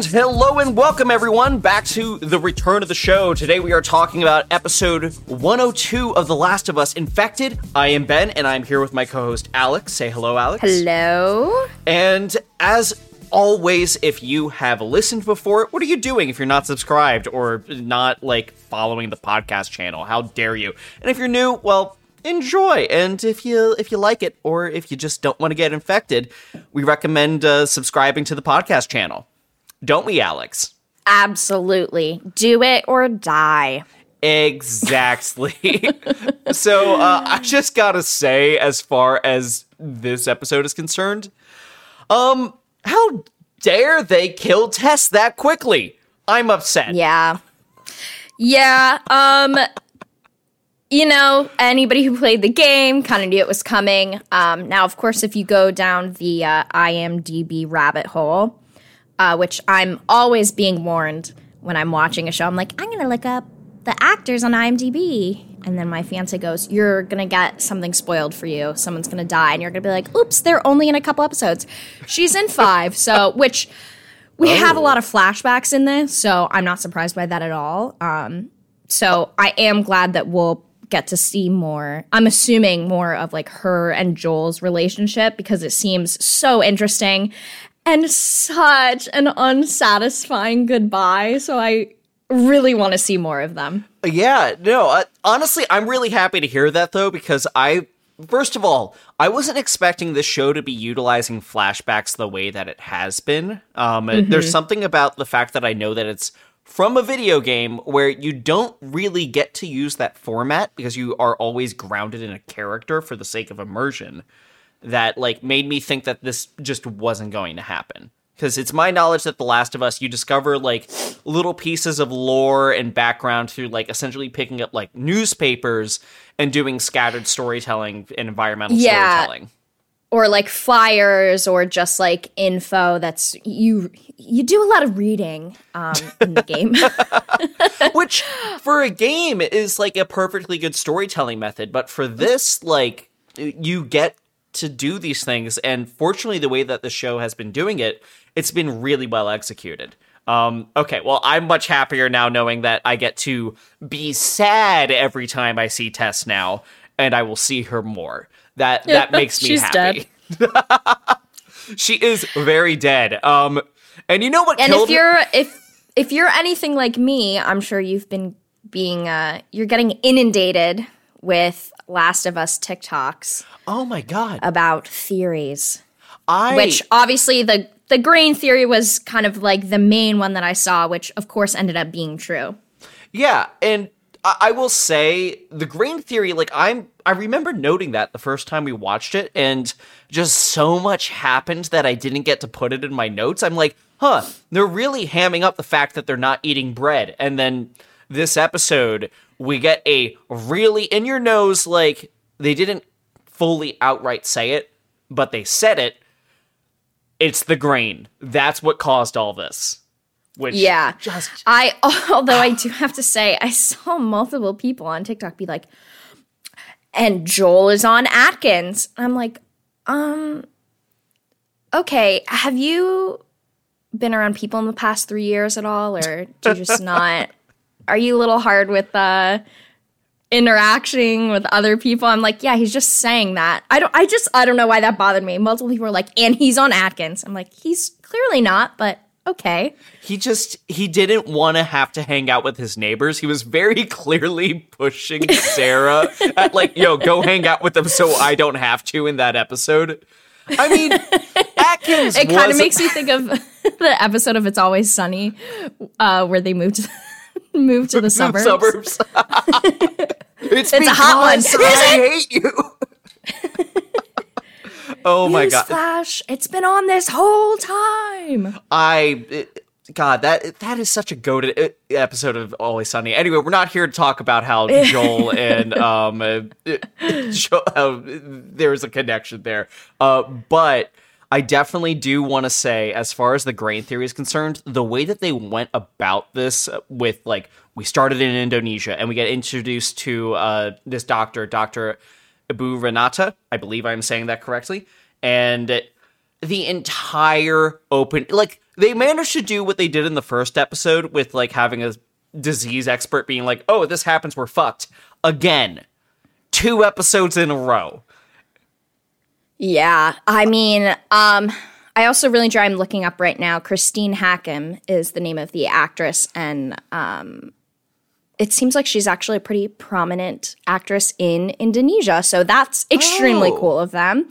And hello and welcome everyone back to the return of the show. Today we are talking about episode 102 of The Last of Us Infected. I am Ben and I'm here with my co-host Alex. Say hello, Alex. Hello. And as always, if you have listened before, what are you doing if you're not subscribed or not like following the podcast channel? How dare you? And if you're new, well, enjoy and if you if you like it or if you just don't want to get infected we recommend uh, subscribing to the podcast channel don't we, Alex? Absolutely. Do it or die. Exactly. so uh, I just gotta say, as far as this episode is concerned, um, how dare they kill Tess that quickly? I'm upset. Yeah. Yeah. Um. You know, anybody who played the game kind of knew it was coming. Um, now, of course, if you go down the uh, IMDb rabbit hole, uh, which I'm always being warned when I'm watching a show. I'm like, I'm going to look up the actors on IMDb. And then my fiance goes, You're going to get something spoiled for you. Someone's going to die. And you're going to be like, Oops, they're only in a couple episodes. She's in five. so, which we oh. have a lot of flashbacks in this. So I'm not surprised by that at all. Um, so I am glad that we'll get to see more. I'm assuming more of like her and Joel's relationship because it seems so interesting and such an unsatisfying goodbye. So I really want to see more of them. Yeah, no, uh, honestly, I'm really happy to hear that though, because I, first of all, I wasn't expecting this show to be utilizing flashbacks the way that it has been. Um, mm-hmm. There's something about the fact that I know that it's from a video game where you don't really get to use that format because you are always grounded in a character for the sake of immersion that like made me think that this just wasn't going to happen. Because it's my knowledge that the last of us you discover like little pieces of lore and background through like essentially picking up like newspapers and doing scattered storytelling and environmental yeah. storytelling. Or like flyers or just like info that's you you do a lot of reading um, in the game. Which for a game is like a perfectly good storytelling method but for this like you get to do these things. And fortunately, the way that the show has been doing it, it's been really well executed. Um, okay, well, I'm much happier now knowing that I get to be sad every time I see Tess now, and I will see her more. That that makes me She's happy. Dead. she is very dead. Um, and you know what? And if you're if if you're anything like me, I'm sure you've been being uh, you're getting inundated with Last of Us TikToks. Oh my god. About theories. I Which obviously the the grain theory was kind of like the main one that I saw, which of course ended up being true. Yeah, and I, I will say the grain theory, like I'm, I remember noting that the first time we watched it, and just so much happened that I didn't get to put it in my notes. I'm like, huh, they're really hamming up the fact that they're not eating bread, and then this episode we get a really in your nose, like they didn't fully outright say it, but they said it. It's the grain. That's what caused all this. Which Yeah. just I although I do have to say I saw multiple people on TikTok be like and Joel is on Atkins. I'm like, um okay, have you been around people in the past 3 years at all or do you just not are you a little hard with uh interacting with other people? I'm like, yeah, he's just saying that. I don't I just I don't know why that bothered me. Multiple people were like, and he's on Atkins. I'm like, he's clearly not, but okay. he just he didn't want to have to hang out with his neighbors. He was very clearly pushing Sarah at like, yo, go hang out with them so I don't have to in that episode. I mean, Atkins It kind of makes you think of the episode of It's Always Sunny, uh, where they moved moved to the suburbs. suburbs. it's It's a hot one. Is I hate you. oh my god. Flash, it's been on this whole time. I it- God, that that is such a goaded episode of Always Sunny. Anyway, we're not here to talk about how Joel and um uh, Joel, how there's a connection there. Uh, but I definitely do want to say, as far as the grain theory is concerned, the way that they went about this with like we started in Indonesia and we get introduced to uh, this doctor, Doctor Abu Renata. I believe I'm saying that correctly, and the entire open like they managed to do what they did in the first episode with like having a disease expert being like oh this happens we're fucked again two episodes in a row Yeah, I mean, um, I also really enjoy. I'm looking up right now. Christine Hakim is the name of the actress, and um, it seems like she's actually a pretty prominent actress in Indonesia. So that's extremely Oh. cool of them.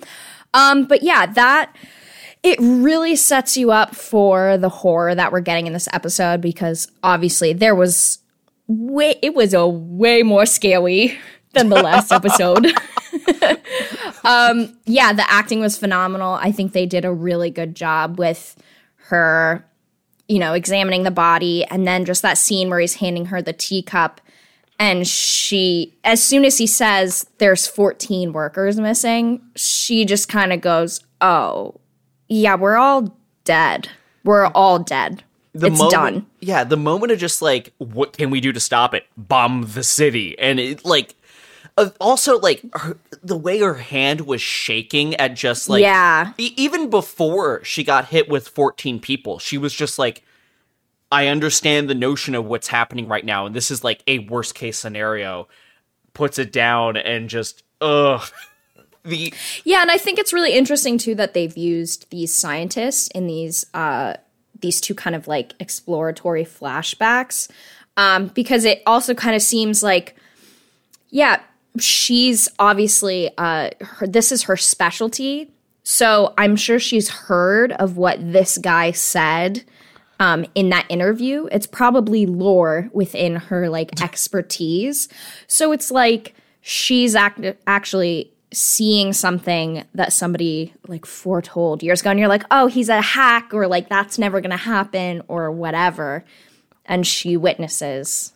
Um, but yeah, that it really sets you up for the horror that we're getting in this episode because obviously there was way it was a way more scary than the last episode. um yeah, the acting was phenomenal. I think they did a really good job with her you know, examining the body and then just that scene where he's handing her the teacup and she as soon as he says there's 14 workers missing, she just kind of goes, "Oh, yeah, we're all dead. We're all dead. the it's moment, done." yeah the moment of just like what can we do to stop it bomb the city and it like also like her, the way her hand was shaking at just like Yeah. e- even before she got hit with 14 people she was just like i understand the notion of what's happening right now and this is like a worst case scenario puts it down and just ugh the Yeah, and I think it's really interesting too that they've used these scientists in these uh these two kind of like exploratory flashbacks. Um, because it also kind of seems like yeah, she's obviously uh her, this is her specialty. So I'm sure she's heard of what this guy said um, in that interview. It's probably lore within her like expertise. So it's like she's act- actually seeing something that somebody like foretold years ago, and you're like, oh, he's a hack, or like that's never gonna happen, or whatever. And she witnesses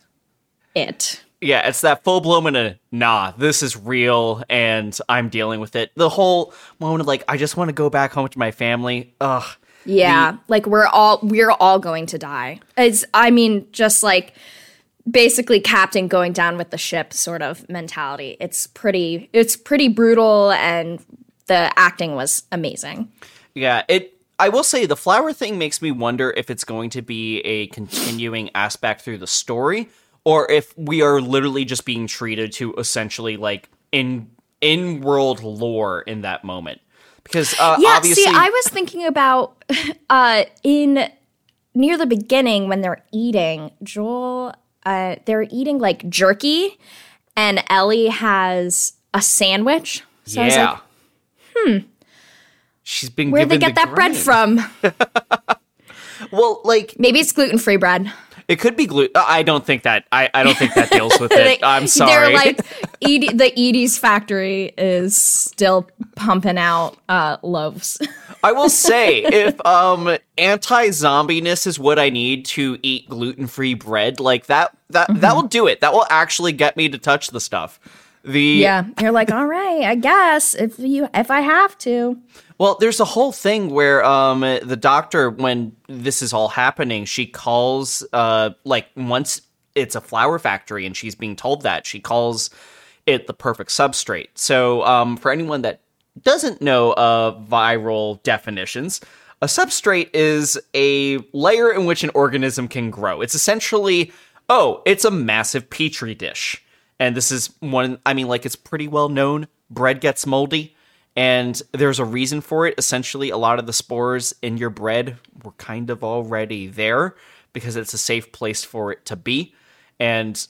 it. Yeah, it's that full blown a nah, this is real and I'm dealing with it. The whole moment of like, I just want to go back home to my family. Ugh. Yeah, like we're all we're all going to die. It's I mean just like basically captain going down with the ship sort of mentality. It's pretty it's pretty brutal and the acting was amazing. Yeah, it I will say the flower thing makes me wonder if it's going to be a continuing aspect through the story or if we are literally just being treated to essentially like in in world lore in that moment. Because uh, Yeah, obviously see, I was thinking about uh in near the beginning when they're eating, Joel uh they're eating like jerky and Ellie has a sandwich. So I was yeah. like, hmm, She's been where'd they get the that bread from? Well, like Maybe it's gluten free bread. It could be gluten. I don't think that. I, I don't think that deals with it. I'm sorry. They're like Udi, the Udi's factory is still pumping out uh, loaves. I will say, if um anti-zombiness is what I need to eat gluten-free bread, like that that Mm-hmm. that will do it. That will actually get me to touch the stuff. The yeah, you're like, all right, I guess if you if I have to. Well, there's a whole thing where um the doctor when this is all happening, she calls uh like once it's a flour factory and she's being told that, she calls it the perfect substrate. So um for anyone that doesn't know uh viral definitions, a substrate is a layer in which an organism can grow. It's essentially oh, it's a massive petri dish. And this is one I mean like it's pretty well known bread gets moldy and there's a reason for it. Essentially, a lot of the spores in your bread were kind of already there because it's a safe place for it to be. And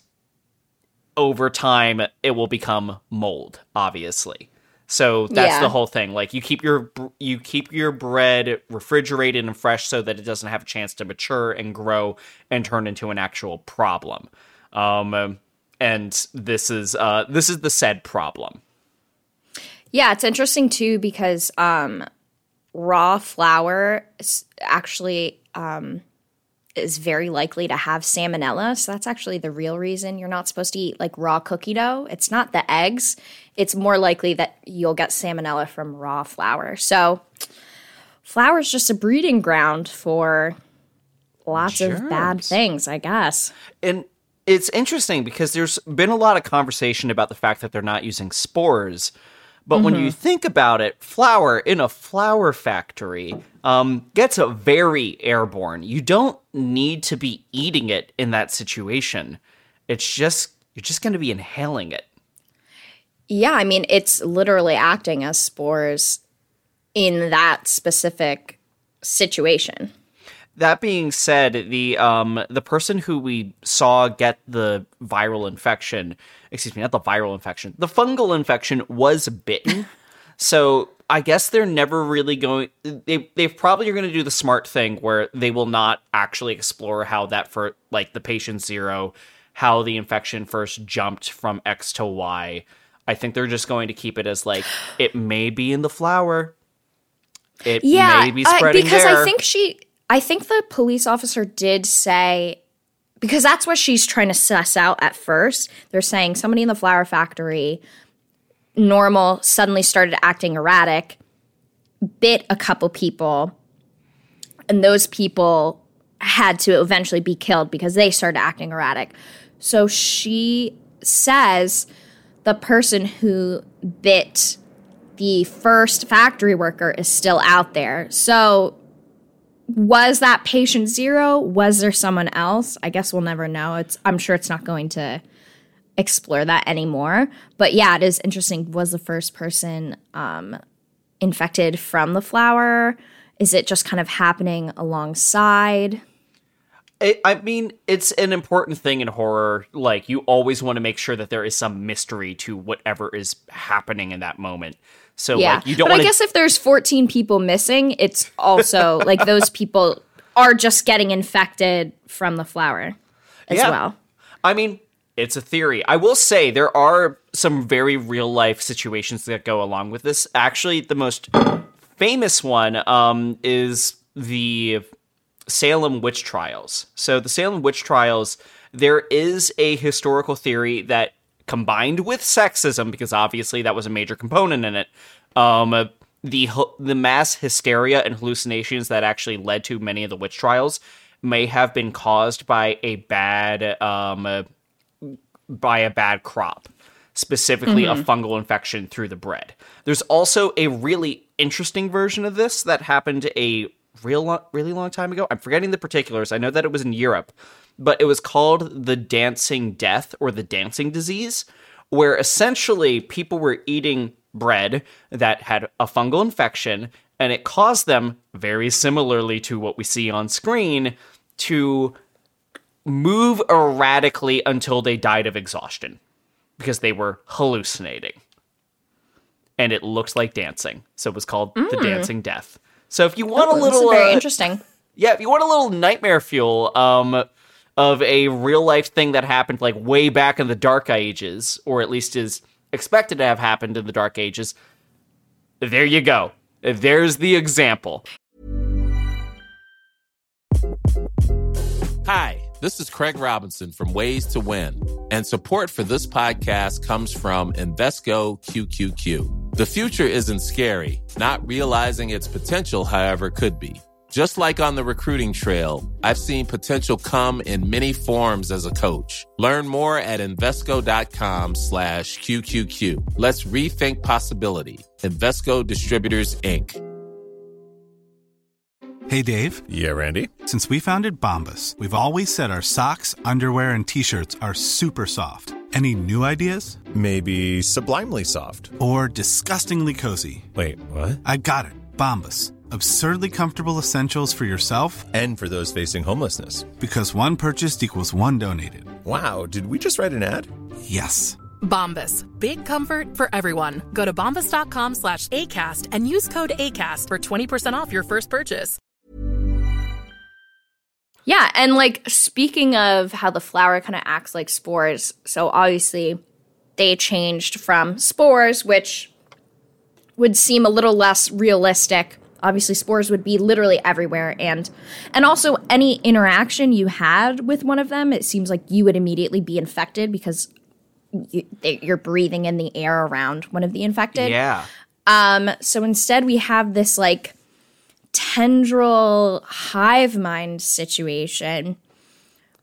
over time, it will become mold, obviously. So that's Yeah. the whole thing. Like you keep your you keep your bread refrigerated and fresh so that it doesn't have a chance to mature and grow and turn into an actual problem. Um, and this is uh, this is the said problem. Yeah, it's interesting too because um, raw flour actually um, is very likely to have salmonella. So that's actually the real reason you're not supposed to eat like raw cookie dough. It's not the eggs. It's more likely that you'll get salmonella from raw flour. So flour is just a breeding ground for lots of bad things, I guess. and it's interesting because there's been a lot of conversation about the fact that they're not using spores. But when you think about it, flour in a flour factory um, gets a very airborne. You don't need to be eating it in that situation. It's just you're just going to be inhaling it. Yeah, I mean, it's literally acting as spores in that specific situation. That being said, the um the person who we saw get the viral infection, excuse me, not the viral infection, the fungal infection was bitten. so I guess they're never really going. They they probably are going to do the smart thing where they will not actually explore how that for like the patient zero, how the infection first jumped from X to Y. I think they're just going to keep it as like it may be in the flour. It Yeah, may be spreading uh, because there. I think she, I think the police officer did say, because that's what she's trying to suss out at first. They're saying somebody in the flour factory, normal, suddenly started acting erratic, bit a couple people, and those people had to eventually be killed because they started acting erratic. So she says the person who bit the first factory worker is still out there. So was that patient zero? Was there someone else? I guess we'll never know. It's I'm sure it's not going to explore that anymore. But yeah, it is interesting. Was the first person um, infected from the flour? Is it just kind of happening alongside? I mean, it's an important thing in horror. Like, you always want to make sure that there is some mystery to whatever is happening in that moment. So, Yeah. like, you don't but want I guess if there's 14 people missing, it's also like those people are just getting infected from the flour as Yeah. well. I mean, it's a theory. I will say there are some very real life situations that go along with this. Actually, the most famous one um, is the Salem witch trials. So, the Salem witch trials, there is a historical theory that combined with sexism, because obviously that was a major component in it, um, the the mass hysteria and hallucinations that actually led to many of the witch trials may have been caused by a bad um, by a bad crop, specifically a fungal infection through the bread. There's also a really interesting version of this that happened a real lo- really long time ago. I'm forgetting the particulars. I know that it was in Europe, but it was called the dancing death or the dancing disease, where essentially people were eating bread that had a fungal infection and it caused them very similarly to what we see on screen to move erratically until they died of exhaustion because they were hallucinating. And it looked like dancing. So it was called the dancing death. So if you want a Mm. Oh, is little very uh, interesting. yeah, if you want a little nightmare fuel, um of a real life thing that happened like way back in the dark ages or at least is expected to have happened in the dark ages there you go there's the example Hi, this is Craig Robinson from Ways to Win, and support for this podcast comes from Invesco QQQ. The future isn't scary, not realizing its potential, however, could be. Just like on the recruiting trail, I've seen potential come in many forms as a coach. Learn more at Invesco.com slash QQQ. Let's rethink possibility. Invesco Distributors, Inc. Hey, Dave. Yeah, Randy. Since we founded Bombas, we've always said our socks, underwear, and t shirts are super soft. Any new ideas? Maybe sublimely soft. Or disgustingly cozy? Wait, what? I got it. Bombas. Absurdly comfortable essentials for yourself and for those facing homelessness. Because one purchased equals one donated. Wow, did we just write an ad? Yes. Bombas. Big comfort for everyone. Go to bombas.com slash ACAST and use code ACAST for 20% off your first purchase. Yeah, and like speaking of how the flour kind of acts like spores, so obviously they changed from spores, which would seem a little less realistic. Obviously, spores would be literally everywhere, and and also any interaction you had with one of them, it seems like you would immediately be infected because you, you're breathing in the air around one of the infected. yeah Um, so instead, we have this like tendril hive mind situation,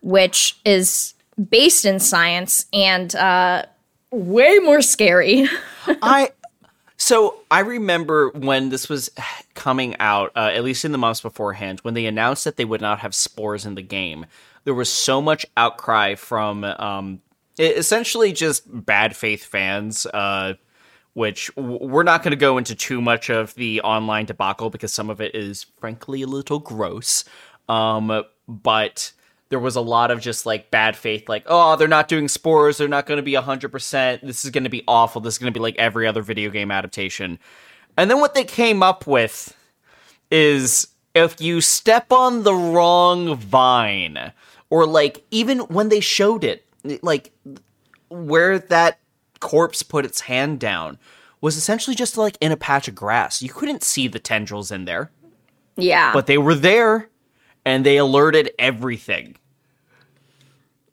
which is based in science and uh, way more scary. I so I remember when this was coming out, uh, at least in the months beforehand, when they announced that they would not have spores in the game. There was so much outcry from um, essentially just bad faith fans, uh, which w- we're not going to go into too much of the online debacle because some of it is frankly a little gross. Um, but there was a lot of just like bad faith, like, oh, they're not doing spores, they're not going to be 100%, this is going to be awful, this is going to be like every other video game adaptation. And then what they came up with is if you step on the wrong vine, or like even when they showed it, like where that corpse put its hand down was essentially just like in a patch of grass. You couldn't see the tendrils in there, yeah. but they were there and they alerted everything.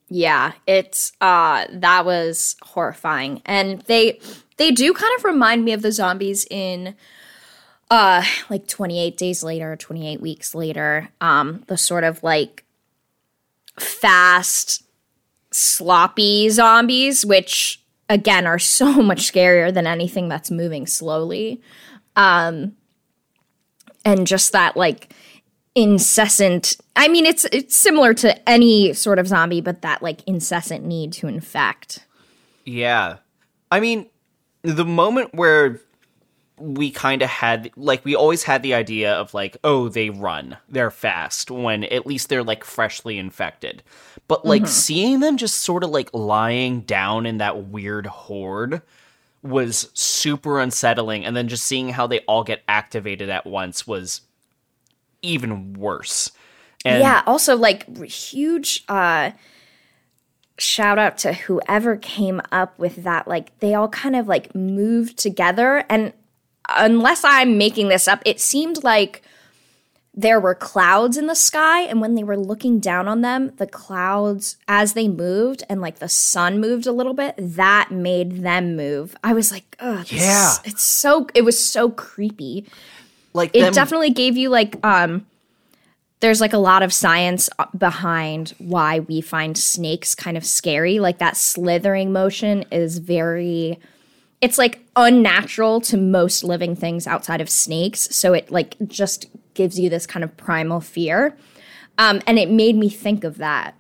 Yeah, it's uh that was horrifying. And they they do kind of remind me of the zombies in uh like 28 days later, 28 weeks later. Um the sort of like fast sloppy zombies which again are so much scarier than anything that's moving slowly. Um and just that like incessant i mean it's it's similar to any sort of zombie but that like incessant need to infect Yeah. I mean, the moment where we kind of had, like, we always had the idea of, like, oh, they run, they're fast, when at least they're, like, freshly infected. But, like, mm-hmm. seeing them just sort of, like, lying down in that weird horde was super unsettling. And then just seeing how they all get activated at once was even worse. And yeah also like huge uh shout out to whoever came up with that like they all kind of like moved together. And unless i'm making this up it seemed like there were clouds in the sky and when they were looking down on them the clouds as they moved and like the sun moved a little bit that made them move. I was like oh Yeah. it's so it was so creepy. Like, it them- definitely gave you like um there's like a lot of science uh, behind why we find snakes kind of scary. Like that slithering motion is very it's like unnatural to most living things outside of snakes. So it like just gives you this kind of primal fear. Um, and it made me think of that.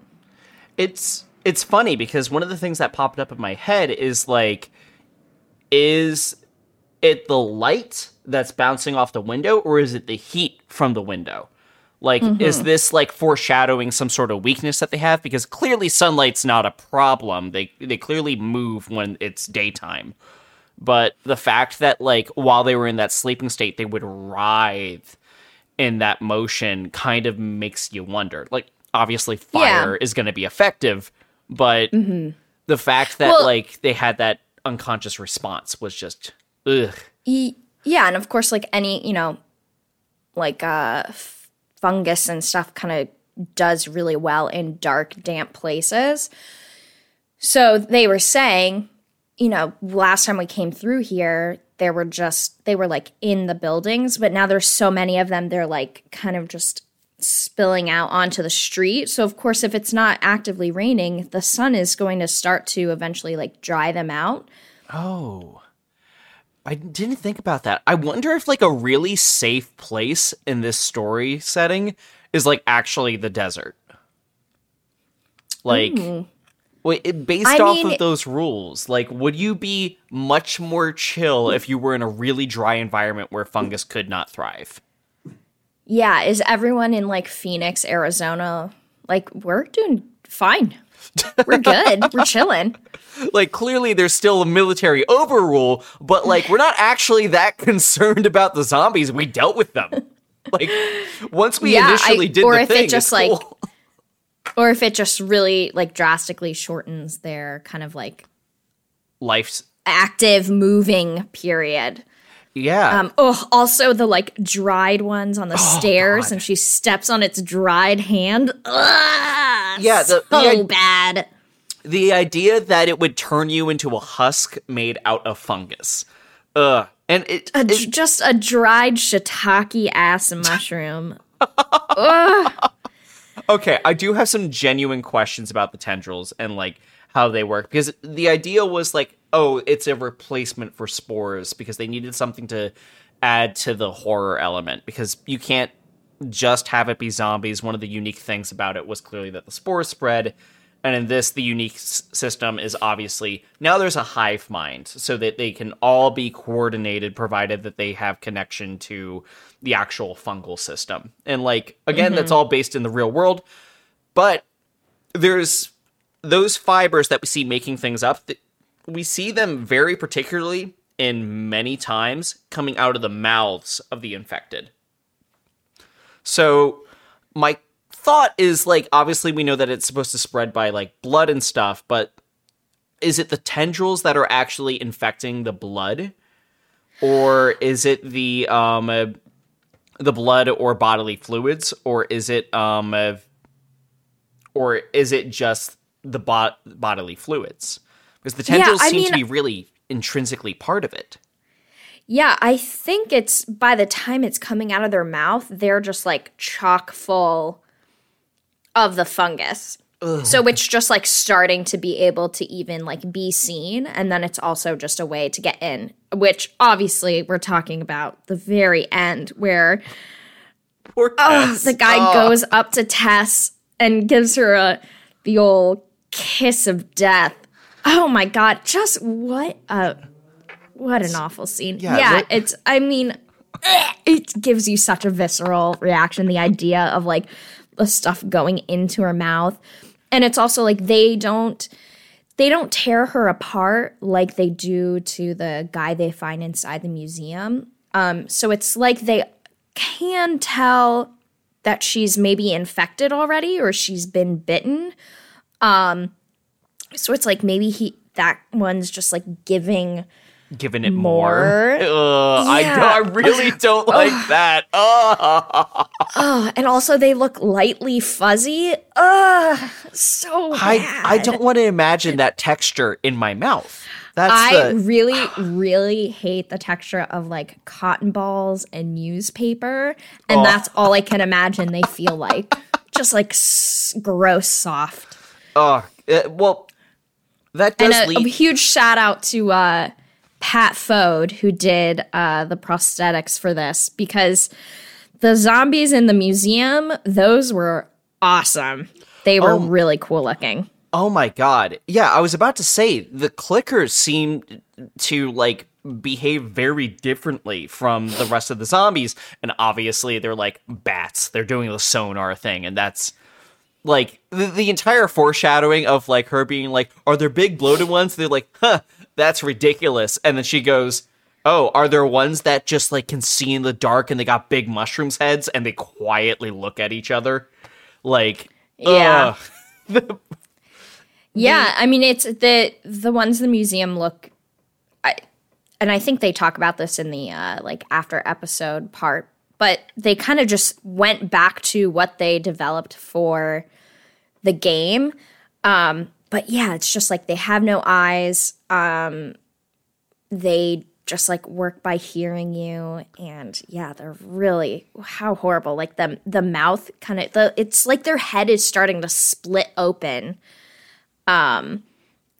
It's it's funny because one of the things that popped up in my head is like is it the light that's bouncing off the window or is it the heat from the window like is this like foreshadowing some sort of weakness that they have? Because clearly sunlight's not a problem. They they clearly move when it's daytime. But the fact that like while they were in that sleeping state they would writhe in that motion kind of makes you wonder. Like obviously fire is going to be effective, but the fact that Well- like they had that unconscious response was just ugh. Yeah, and of course, like any, you know, like uh, fungus and stuff kind of does really well in dark, damp places. So they were saying, you know, last time we came through here, there were just, they were like in the buildings, but now there's so many of them, they're like kind of just spilling out onto the street. So, of course, if it's not actively raining, the sun is going to start to eventually like dry them out. Oh. I didn't think about that. I wonder if like a really safe place in this story setting is like actually the desert. Like hmm. wait, it- based I off mean- of those rules, like would you be much more chill if you were in a really dry environment where fungus could not thrive? Yeah, is everyone in like Phoenix, Arizona like we're doing fine. We're good. we're chilling. Like clearly there's still a military overrule, but like we're not actually that concerned about the zombies. We dealt with them. Like once we Yeah, I- initially did or the if it just, it's like, cool. Or if it just really like drastically shortens their kind of like life's active moving period. yeah. Um oh also the like dried ones on the stairs God. and she steps on its dried hand. Ugh, Yeah, the- so the i- bad. The idea that it would turn you into a husk made out of fungus. Ugh. And it, A, it- just a dried shiitake ass mushroom. okay, I do have some genuine questions about the tendrils and like how they work because the idea was like, oh, it's a replacement for spores because they needed something to add to the horror element because you can't just have it be zombies. One of the unique things about it was clearly that the spores spread. And in this, the unique s- system is obviously now there's a hive mind so that they can all be coordinated provided that they have connection to the actual fungal system. And like, again, that's mm-hmm. all based in the real world. But there's those fibers that we see making things up. th- We see them very particularly in many times coming out of the mouths of the infected. So my thought is like obviously we know that it's supposed to spread by like blood and stuff, but is it the tendrils that are actually infecting the blood? Or is it the um uh, the blood or bodily fluids or is it um uh, or is it just the bo- bodily fluids? Because the tendrils I seem to be really intrinsically part of it. Yeah, I think it's by the time it's coming out of their mouth, they're just like chock full of the fungus. So it's just like starting to be able to even like be seen. And then it's also just a way to get in, which obviously we're talking about the very end where Poor oh, Tess. the guy goes up to Tess and gives her a the old kiss of death. Oh my god, just what a what an awful scene. Yeah, Yeah, it's I mean it gives you such a visceral reaction the idea of like the stuff going into her mouth. And it's also like they don't they don't tear her apart like they do to the guy they find inside the museum. Um, so it's like they can tell that she's maybe infected already or she's been bitten. Um, so it's like maybe he that one's just like giving giving it more. More? Ugh, I, Yeah. I really don't like that. Ugh. Ugh, and also they look lightly fuzzy. Ugh, so I bad. I don't want to imagine that texture in my mouth. That's I the really, really hate the texture of like cotton balls and newspaper, and Oh. that's all I can imagine they feel like. Just like s- gross, soft. uh, uh, well that And does a, a lead huge shout out to uh, Pat Fode who did uh, the prosthetics for this because the zombies in the museum, those were awesome. They were Oh. really cool looking. Oh my god. Yeah, I was about to say the clickers seem to like behave very differently from the rest of the zombies and obviously they're like bats. They're doing the sonar thing and that's like the, the entire foreshadowing of like her being like are there big bloated ones? They're like, "Huh, that's ridiculous." And then she goes, "Oh, are there ones that just like can see in the dark and they got big mushrooms heads and they quietly look at each other?" Like Yeah. Yeah, I mean it's the the ones in the museum look I and I think they talk about this in the uh like after episode part, but they kind of just went back to what they developed for the game. Um but yeah, it's just like they have no eyes. Um they just like work by hearing you and yeah, they're really how horrible. Like the the mouth kind of the it's like their head is starting to split open um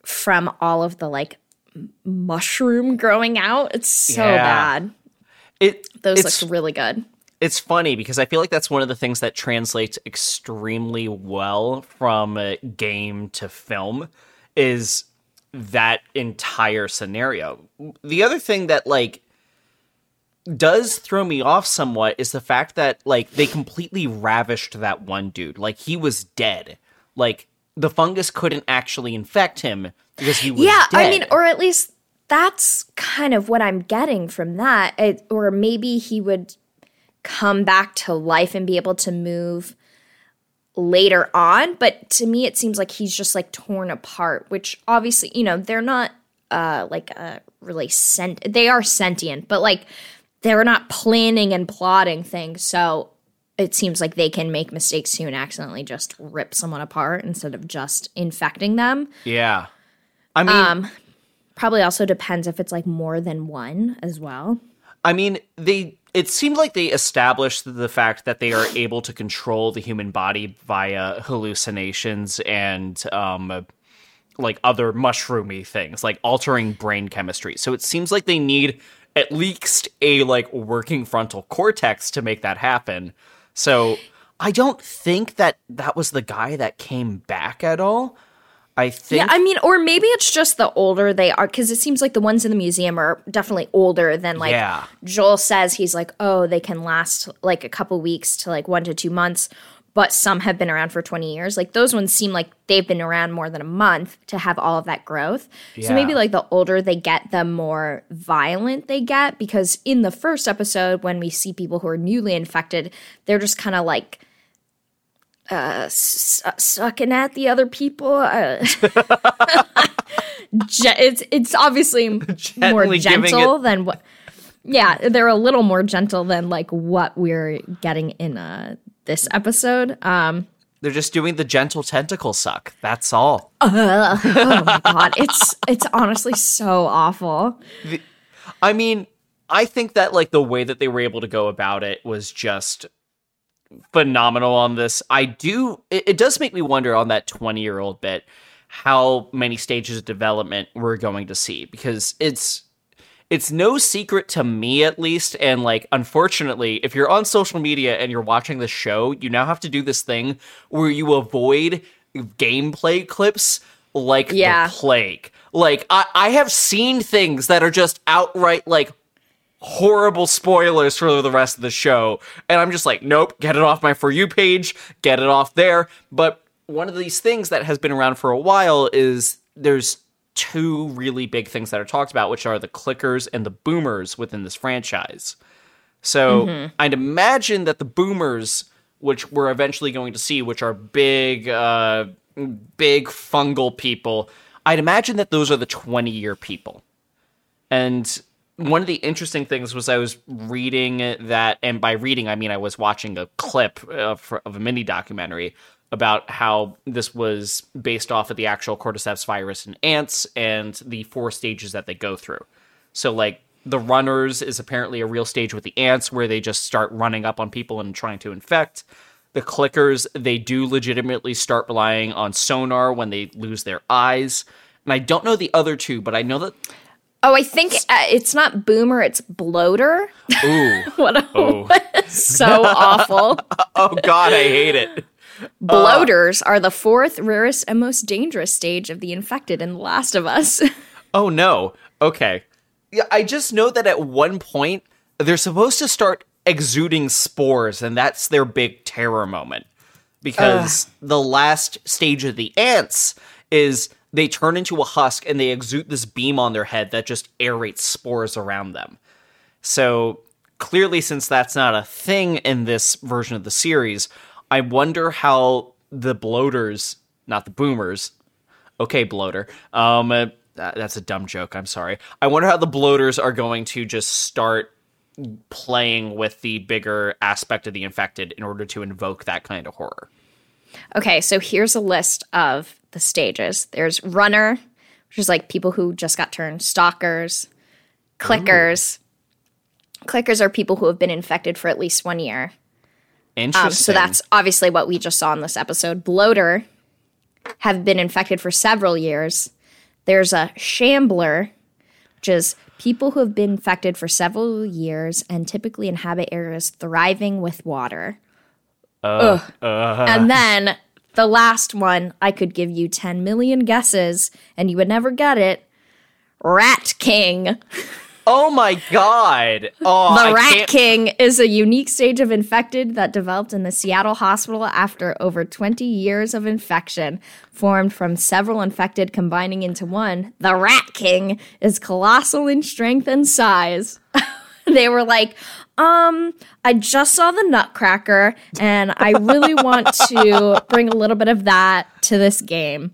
from all of the like mushroom growing out. It's so Yeah. bad. It Those look really good. It's funny because I feel like that's one of the things that translates extremely well from uh, game to film is that entire scenario. The other thing that like does throw me off somewhat is the fact that like they completely ravished that one dude. Like he was dead. Like the fungus couldn't actually infect him because he was Yeah, I mean, or at least that's kind of what I'm getting from that. It, or maybe he would come back to life and be able to move later on. But to me, it seems like he's just like torn apart, which obviously, you know, they're not uh, like uh, really sent. They are sentient, but like they're not planning and plotting things. So it seems like they can make mistakes too and accidentally just rip someone apart instead of just infecting them. yeah. I mean, Um, probably also depends if it's like more than one as well. I mean, they it seemed like they established the fact that they are able to control the human body via hallucinations and um like other mushroomy things, like altering brain chemistry. So it seems like they need at least a like working frontal cortex to make that happen. So I don't think that that was the guy that came back at all. I think Yeah, I mean, or maybe it's just the older they are, because it seems like the ones in the museum are definitely older than like Yeah. Joel says he's like, oh, they can last like a couple weeks to like one to two months, but some have been around for 20 years. Like those ones seem like they've been around more than a month to have all of that growth. So maybe like the older they get, the more violent they get, because in the first episode, when we see people who are newly infected, they're just kind of like, uh, s- sucking at the other people. Uh, ge- it's it's obviously more Gently giving gentle it- than what. Yeah, they're a little more gentle than like what we're getting in uh this episode. Um, they're just doing the gentle tentacle suck. That's all. oh my god, it's it's honestly so awful. I mean, I think that like the way that they were able to go about it was just phenomenal on this. I do it, it does make me wonder on that 20-year-old bit how many stages of development we're going to see because it's it's no secret to me at least and like unfortunately if you're on social media and you're watching the show you now have to do this thing where you avoid gameplay clips like Yeah. the plague like I, I have seen things that are just outright like horrible spoilers for the rest of the show. And i'm just like nope get it off my for you page get it off there. But one of these things that has been around for a while is there's two really big things that are talked about which are the clickers and the boomers within this franchise. So i'd imagine that the boomers which we're eventually going to see which are big uh big fungal people i'd imagine that those are the 20 year people. And one of the interesting things was I was reading that, and by reading I mean I was watching a clip uh, for, of a mini documentary about how this was based off of the actual cordyceps virus in ants and the four stages that they go through. So, like the runners is apparently a real stage with the ants where they just start running up on people and trying to infect. The clickers, they do legitimately start relying on sonar when they lose their eyes. And I don't know the other two, but I know that Oh, I think uh, it's not boomer, it's bloater. Ooh. what a, Oh. so awful. oh God, I hate it. Bloaters are the fourth rarest and most dangerous stage of the infected in The Last of Us. Oh no. Okay. Yeah, I just know that at one point they're supposed to start exuding spores, and that's their big terror moment. Because the last stage of the ants is they turn into a husk and they exude this beam on their head that just aerates spores around them. So clearly, since that's not a thing in this version of the series, I wonder how the bloaters, not the boomers. Okay, bloater. Um, uh, that's a dumb joke. I'm sorry. I wonder how the bloaters are going to just start playing with the bigger aspect of the infected in order to invoke that kind of horror. Okay, so here's a list of the stages. There's runner, which is like people who just got turned, stalkers, clickers. Ooh. Clickers are people who have been infected for at least one year. Interesting. Um, so that's obviously what we just saw in this episode. Bloater have been infected for several years. There's a shambler, which is people who have been infected for several years and typically inhabit areas thriving with water. Uh, uh. And then the last one, I could give you 10 million guesses and you would never get it. Rat King. Oh my god. Oh, the I Rat can't... King is a unique stage of infected that developed in the Seattle hospital after over 20 years of infection. Formed from several infected combining into one, the Rat King is colossal in strength and size. they were like, um, I just saw the Nutcracker and I really want to bring a little bit of that to this game.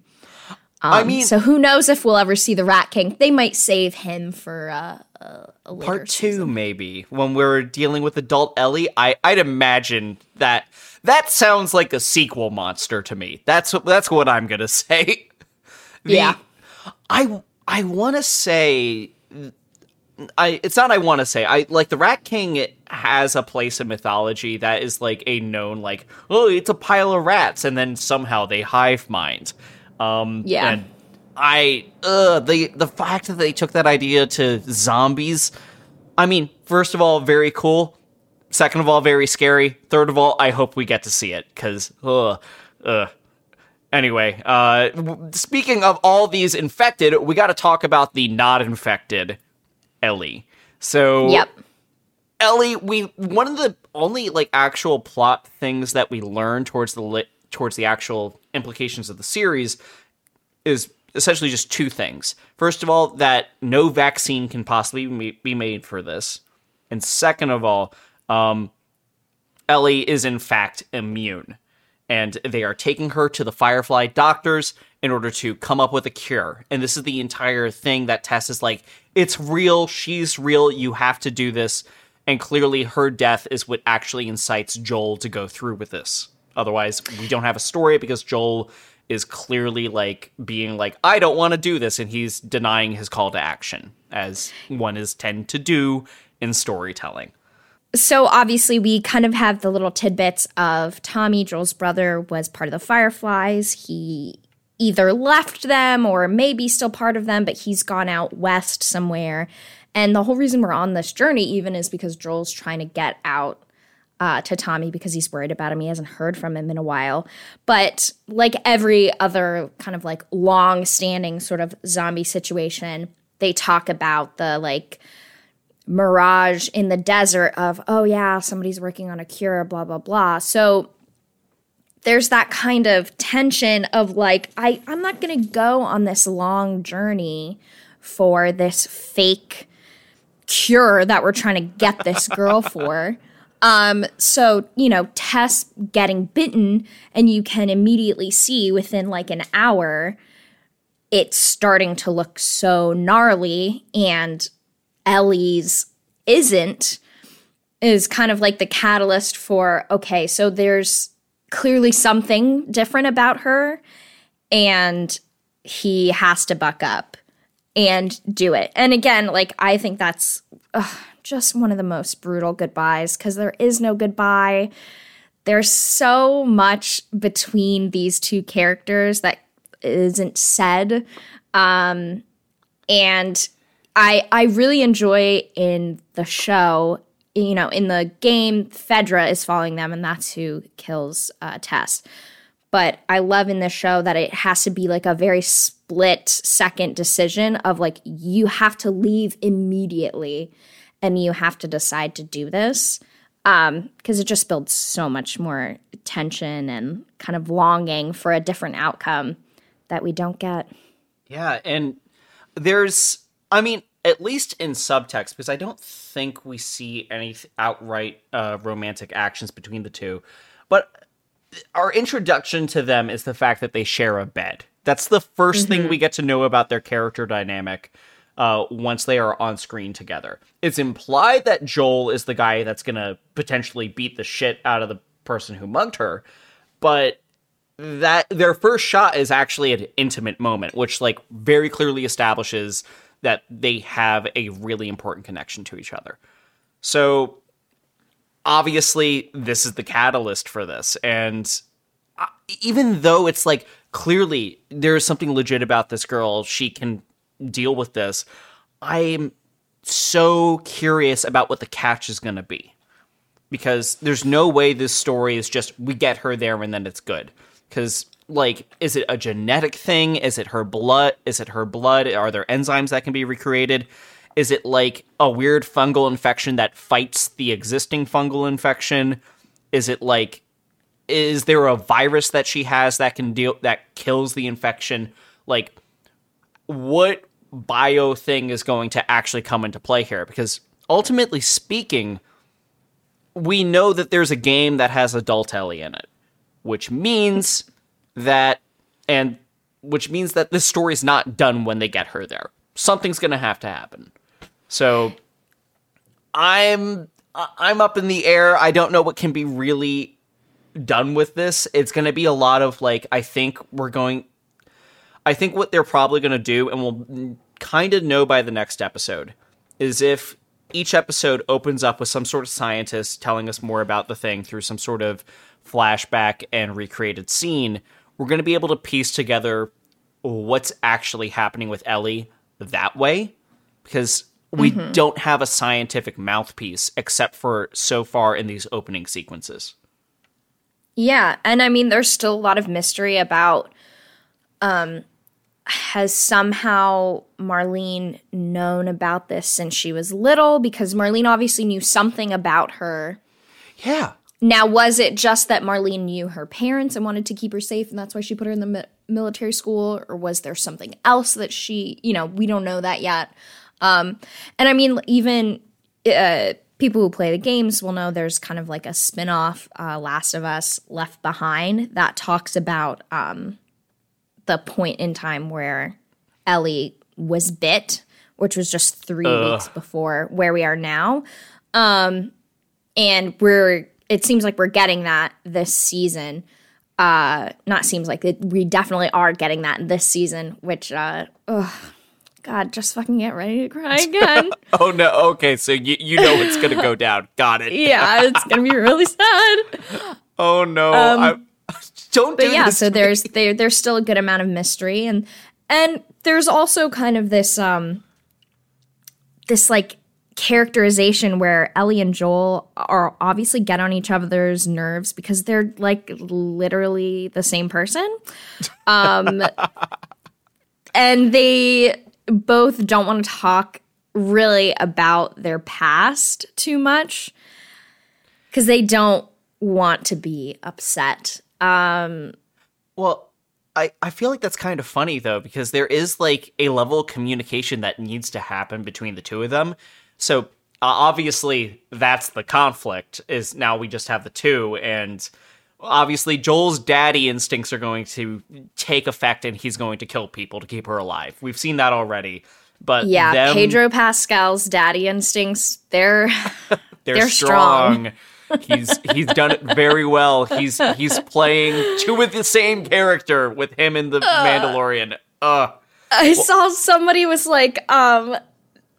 Um, I mean, so who knows if we'll ever see the Rat King? They might save him for uh, a part two, season. maybe when we're dealing with adult Ellie. I I'd imagine that that sounds like a sequel monster to me. That's that's what I'm gonna say. The, yeah, I I want to say. I it's not I want to say I like the Rat King has a place in mythology that is like a known like oh it's a pile of rats and then somehow they hive mind um, yeah. And I, uh, the the fact that they took that idea to zombies. I mean, first of all, very cool. Second of all, very scary. Third of all, I hope we get to see it because, uh, uh. Anyway, uh, speaking of all these infected, we got to talk about the not infected Ellie. So, yep. Ellie, we one of the only like actual plot things that we learn towards the lit towards the actual implications of the series is essentially just two things. First of all, that no vaccine can possibly be made for this. And second of all, um, Ellie is in fact immune. And they are taking her to the Firefly doctors in order to come up with a cure. And this is the entire thing that Tess is like, it's real, she's real, you have to do this. And clearly, her death is what actually incites Joel to go through with this. Otherwise, we don't have a story because Joel is clearly like being like, I don't want to do this, and he's denying his call to action, as one is tend to do in storytelling. So obviously, we kind of have the little tidbits of Tommy, Joel's brother, was part of the Fireflies. He either left them or maybe still part of them, but he's gone out west somewhere. And the whole reason we're on this journey, even, is because Joel's trying to get out uh, to Tommy because he's worried about him. He hasn't heard from him in a while. But like every other kind of like long standing sort of zombie situation, they talk about the like mirage in the desert of, oh yeah, somebody's working on a cure, blah, blah, blah. So there's that kind of tension of like, I, I'm not going to go on this long journey for this fake cure that we're trying to get this girl for. Um, so, you know, Tess getting bitten, and you can immediately see within like an hour, it's starting to look so gnarly, and Ellie's isn't, is kind of like the catalyst for okay, so there's clearly something different about her, and he has to buck up and do it. And again, like, I think that's. Ugh, just one of the most brutal goodbyes because there is no goodbye. There's so much between these two characters that isn't said. Um, and I I really enjoy in the show, you know, in the game, Fedra is following them, and that's who kills uh, Tess. But I love in this show that it has to be like a very split second decision of like you have to leave immediately and you have to decide to do this because um, it just builds so much more tension and kind of longing for a different outcome that we don't get. Yeah, and there's, I mean, at least in subtext, because I don't think we see any outright uh, romantic actions between the two, but our introduction to them is the fact that they share a bed. That's the 1st thing we get to know about their character dynamic uh, once they are on screen together. It's implied that Joel is the guy that's going to potentially beat the shit out of the person who mugged her, but that their first shot is actually an intimate moment, which like very clearly establishes that they have a really important connection to each other. So obviously this is the catalyst for this. And uh, even though it's like clearly there's something legit about this girl she can deal with this i'm so curious about what the catch is going to be. Because there's no way this story is just we get her there and then it's good. Because like is it a genetic thing? Is it her blood? Is it her blood? Are there enzymes that can be recreated? Is it like a weird fungal infection that fights the existing fungal infection? Is it like is there a virus that she has that can deal that kills the infection? Like what bio thing is going to actually come into play here? Because ultimately speaking we know that there's a game that has adult Ellie in it, which means that and which means that this story is not done when they get her there. Something's going to have to happen. So I'm I'm up in the air. I don't know what can be really done with this. It's going to be a lot of like I think we're going I think what they're probably going to do and we'll kind of know by the next episode is if each episode opens up with some sort of scientist telling us more about the thing through some sort of flashback and recreated scene, we're going to be able to piece together what's actually happening with Ellie that way because we mm-hmm. don't have a scientific mouthpiece except for so far in these opening sequences. Yeah, and I mean there's still a lot of mystery about um has somehow Marlene known about this since she was little because Marlene obviously knew something about her. Yeah. Now, was it just that Marlene knew her parents and wanted to keep her safe and that's why she put her in the mi- military school? Or was there something else that she, you know, we don't know that yet. Um, and I mean, even uh, people who play the games will know there's kind of like a spin off, uh, Last of Us Left Behind, that talks about um, the point in time where Ellie was bit, which was just three Ugh. weeks before where we are now. Um, and we're, it seems like we're getting that this season. Uh, not seems like it, we definitely are getting that this season, which, uh, ugh, God, just fucking get ready to cry again. oh no. Okay, so you you know it's gonna go down. Got it. yeah, it's gonna be really sad. Oh no. Um, don't but do yeah, so there's there there's still a good amount of mystery and and there's also kind of this um this like characterization where Ellie and Joel are obviously get on each other's nerves because they're like literally the same person. Um and they both don't want to talk really about their past too much because they don't want to be upset. Um, well, I, I feel like that's kind of funny though, because there is like a level of communication that needs to happen between the two of them. So uh, obviously that's the conflict is now we just have the two and obviously Joel's daddy instincts are going to take effect and he's going to kill people to keep her alive. We've seen that already. But yeah, them, Pedro Pascal's daddy instincts, they're they're, they're strong. strong. he's he's done it very well. He's he's playing two with the same character with him in the uh, Mandalorian. Uh I well, saw somebody was like, um,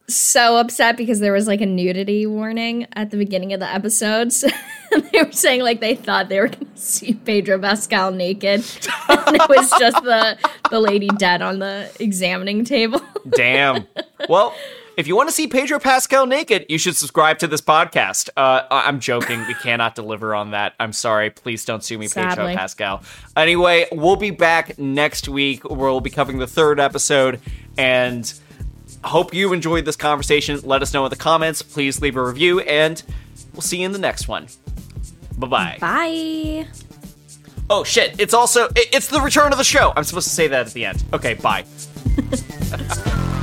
so upset because there was like a nudity warning at the beginning of the episodes. they were saying like they thought they were going to see Pedro Pascal naked, and it was just the the lady dead on the examining table. Damn. Well, if you want to see Pedro Pascal naked, you should subscribe to this podcast. Uh, I'm joking. We cannot deliver on that. I'm sorry. Please don't sue me, Sadly. Pedro Pascal. Anyway, we'll be back next week where we'll be covering the third episode and hope you enjoyed this conversation. Let us know in the comments. Please leave a review, and we'll see you in the next one. Bye-bye. Bye. Oh shit! It's also it's the return of the show. I'm supposed to say that at the end. Okay, bye.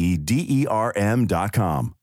D E R M.com.